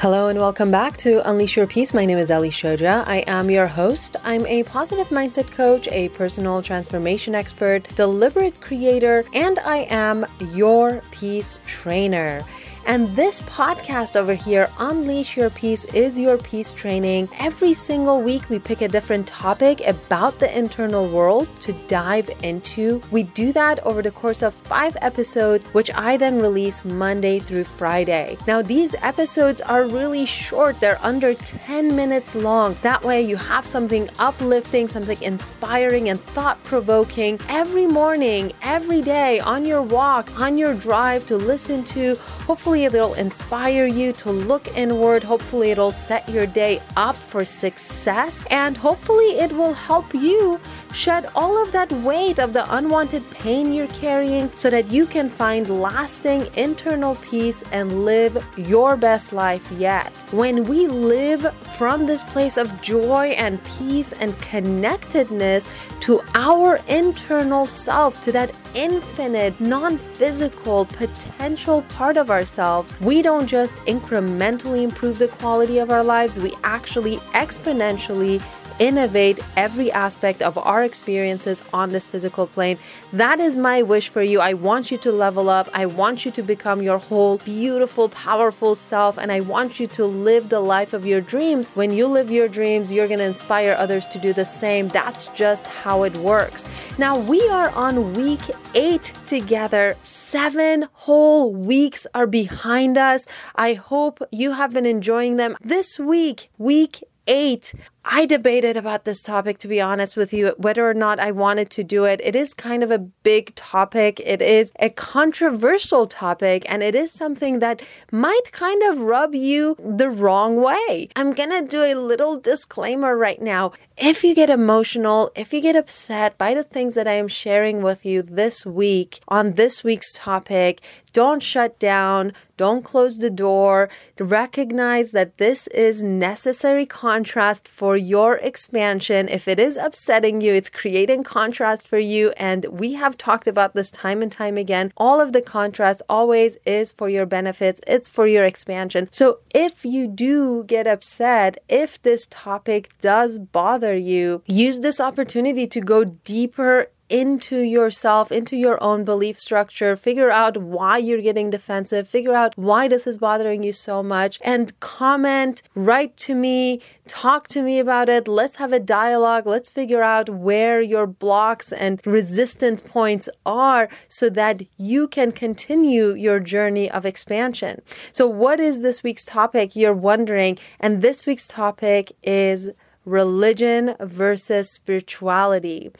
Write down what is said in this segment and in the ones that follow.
Hello and welcome back to Unleash Your Peace. My name is Ellie Shoja. I am your host. I'm a positive mindset coach, a personal transformation expert, deliberate creator, and I am your peace trainer. And this podcast over here, Unleash Your Peace, is your peace training. Every single week, we pick a different topic about the internal world to dive into. We do that over the course of five episodes, which I then release Monday through Friday. Now, these episodes are really short, they're under 10 minutes long. That way, you have something uplifting, something inspiring, and thought provoking every morning, every day, on your walk, on your drive to listen to. Hopefully, Hopefully, it'll inspire you to look inward. Hopefully, it'll set your day up for success. And hopefully, it will help you shed all of that weight of the unwanted pain you're carrying so that you can find lasting internal peace and live your best life yet. When we live from this place of joy and peace and connectedness to our internal self, to that infinite, non physical potential part of ourselves, we don't just incrementally improve the quality of our lives, we actually exponentially innovate every aspect of our experiences on this physical plane. That is my wish for you. I want you to level up. I want you to become your whole beautiful, powerful self. And I want you to live the life of your dreams. When you live your dreams, you're going to inspire others to do the same. That's just how it works. Now, we are on week eight together. Seven whole weeks are behind us. I hope you have been enjoying them. This week, week eight, I debated about this topic, to be honest with you, whether or not I wanted to do it. It is kind of a big topic. It is a controversial topic, and it is something that might kind of rub you the wrong way. I'm gonna do a little disclaimer right now. If you get emotional, if you get upset by the things that I am sharing with you this week on this week's topic, don't shut down, don't close the door. Recognize that this is necessary contrast for your expansion. If it is upsetting you, it's creating contrast for you. And we have talked about this time and time again. All of the contrast always is for your benefits, it's for your expansion. So if you do get upset, if this topic does bother you, use this opportunity to go deeper into yourself, into your own belief structure, figure out why you're getting defensive, figure out why this is bothering you so much, and comment, write to me, talk to me about it. Let's have a dialogue. Let's figure out where your blocks and resistant points are so that you can continue your journey of expansion. So, what is this week's topic? You're wondering. And this week's topic is religion versus spirituality.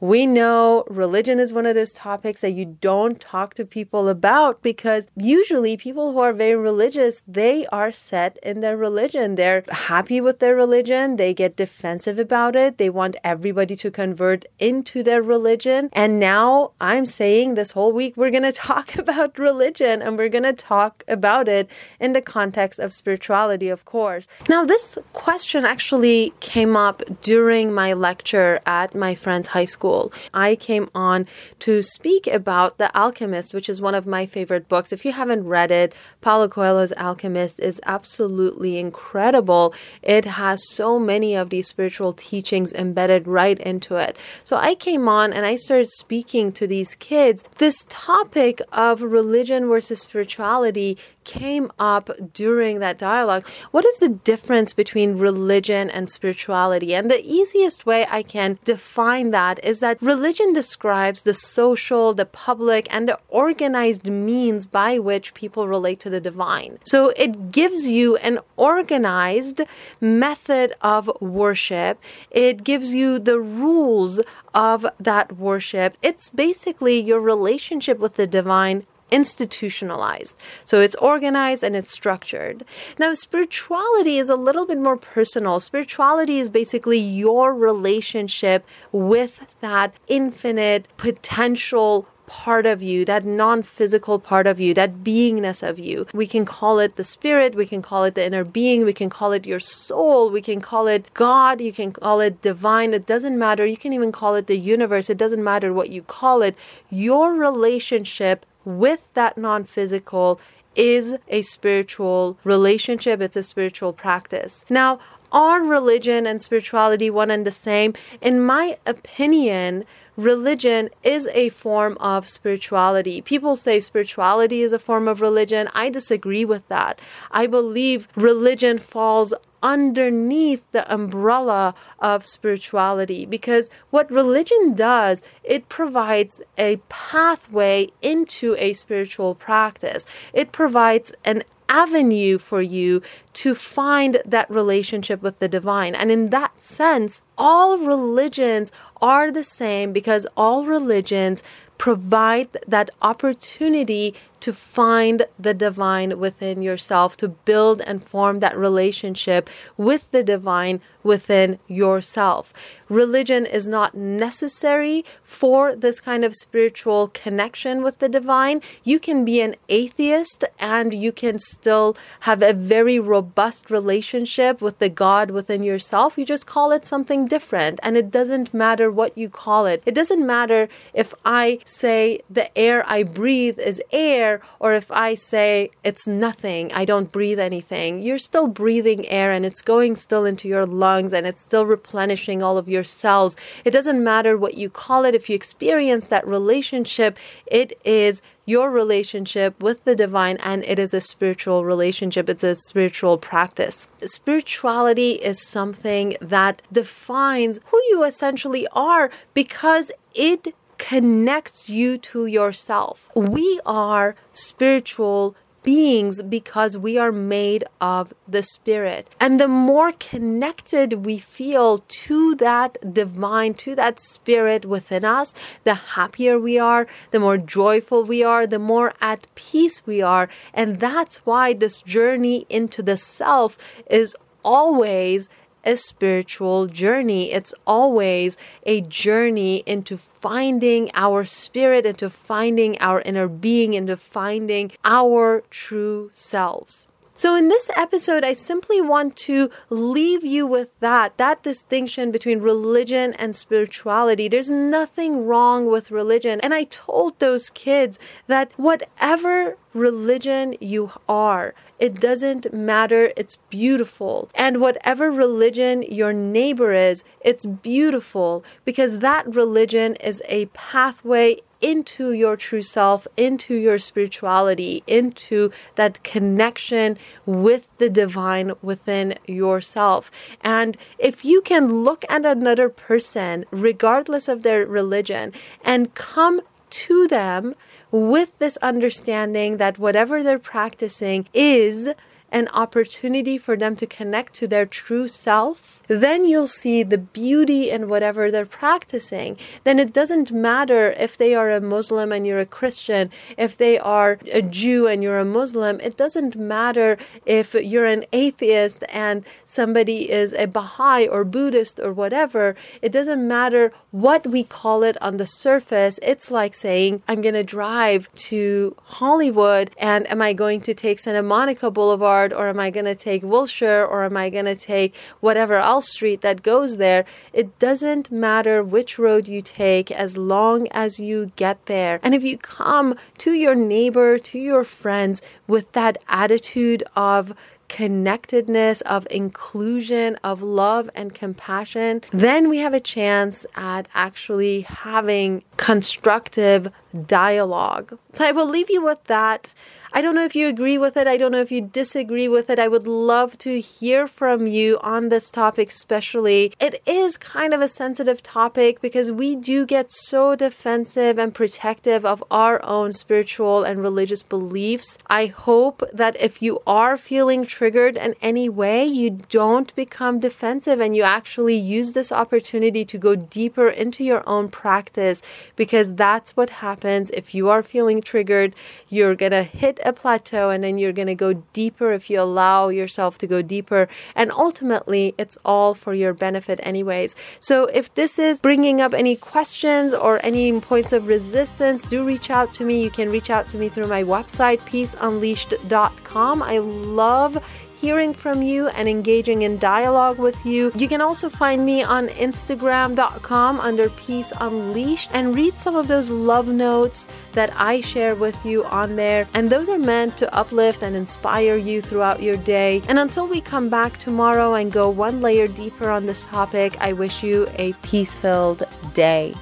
We know religion is one of those topics that you don't talk to people about because usually people who are very religious, they are set in their religion. They're happy with their religion. They get defensive about it. They want everybody to convert into their religion. And now I'm saying this whole week, we're going to talk about religion and we're going to talk about it in the context of spirituality, of course. Now, this question actually came up during my lecture at my friend's high school school. I came on to speak about The Alchemist, which is one of my favorite books. If you haven't read it, Paulo Coelho's Alchemist is absolutely incredible. It has so many of these spiritual teachings embedded right into it. So I came on and I started speaking to these kids. This topic of religion versus spirituality came up during that dialogue. What is the difference between religion and spirituality? And the easiest way I can define that is that religion describes the social, the public, and the organized means by which people relate to the divine. So it gives you an organized method of worship, it gives you the rules of that worship. It's basically your relationship with the divine institutionalized. So it's organized and it's structured. Now, spirituality is a little bit more personal. Spirituality is basically your relationship with that infinite potential part of you, that non physical part of you, that beingness of you. We can call it the spirit, we can call it the inner being, we can call it your soul, we can call it God, you can call it divine. It doesn't matter. You can even call it the universe. It doesn't matter what you call it. Your relationship with that non physical is a spiritual relationship, it's a spiritual practice. Now, are religion and spirituality one and the same? In my opinion, religion is a form of spirituality. People say spirituality is a form of religion. I disagree with that. I believe religion falls underneath the umbrella of spirituality because what religion does it provides a pathway into a spiritual practice it provides an avenue for you to find that relationship with the divine. And in that sense, all religions are the same because all religions provide that opportunity to find the divine within yourself, to build and form that relationship with the divine within yourself. Religion is not necessary for this kind of spiritual connection with the divine. You can be an atheist and you can still have a very robust relationship with the God within yourself. You just call it something different, and it doesn't matter what you call it. It doesn't matter if I say the air I breathe is air or if I say it's nothing, I don't breathe anything, you're still breathing air and it's going still into your lungs and it's still replenishing all of your cells. It doesn't matter what you call it. If you experience that relationship, it is your relationship with the divine and it is a spiritual relationship. It's a spiritual practice. Spirituality is something that defines who you essentially are because it connects you to yourself. We are spiritual beings because we are made of the spirit. And the more connected we feel to that divine, to that spirit within us, the happier we are, the more joyful we are, the more at peace we are. And that's why this journey into the self is always a spiritual journey. It's always a journey into finding our spirit, into finding our inner being, into finding our true selves. So, in this episode, I simply want to leave you with that that distinction between religion and spirituality. There's nothing wrong with religion. And I told those kids that whatever religion you are, it doesn't matter. It's beautiful. And whatever religion your neighbor is, it's beautiful because that religion is a pathway into your true self, into your spirituality, into that connection with the divine within yourself. And if you can look at another person, regardless of their religion, and come to them with this understanding that whatever they're practicing is an opportunity for them to connect to their true self, then you'll see the beauty in whatever they're practicing. Then it doesn't matter if they are a Muslim and you're a Christian, if they are a Jew and you're a Muslim, it doesn't matter if you're an atheist and somebody is a Baha'i or Buddhist or whatever. It doesn't matter what we call it on the surface. It's like saying, I'm going to drive to Hollywood and am I going to take Santa Monica Boulevard? Or am I going to take Wilshire or am I going to take whatever else street that goes there? It doesn't matter which road you take as long as you get there. And if you come to your neighbor, to your friends with that attitude of connectedness, of inclusion, of love and compassion, then we have a chance at actually having constructive dialogue. So I will leave you with that. I don't know if you agree with it. I don't know if you disagree with it. I would love to hear from you on this topic, especially. It is kind of a sensitive topic because we do get so defensive and protective of our own spiritual and religious beliefs. I hope that if you are feeling triggered in any way, you don't become defensive and you actually use this opportunity to go deeper into your own practice because that's what happens if you are feeling triggered. You're going to hit a plateau and then you're going to go deeper if you allow yourself to go deeper. And ultimately, it's all for your benefit, anyways. So if this is bringing up any questions or any points of resistance, do reach out to me. You can reach out to me through my website, peaceunleashed.com. I love hearing from you and engaging in dialogue with you. You can also find me on Instagram.com under Peace Unleashed and read some of those love notes that I share with you on there. And those are meant to uplift and inspire you throughout your day. And until we come back tomorrow and go one layer deeper on this topic, I wish you a peace filled day.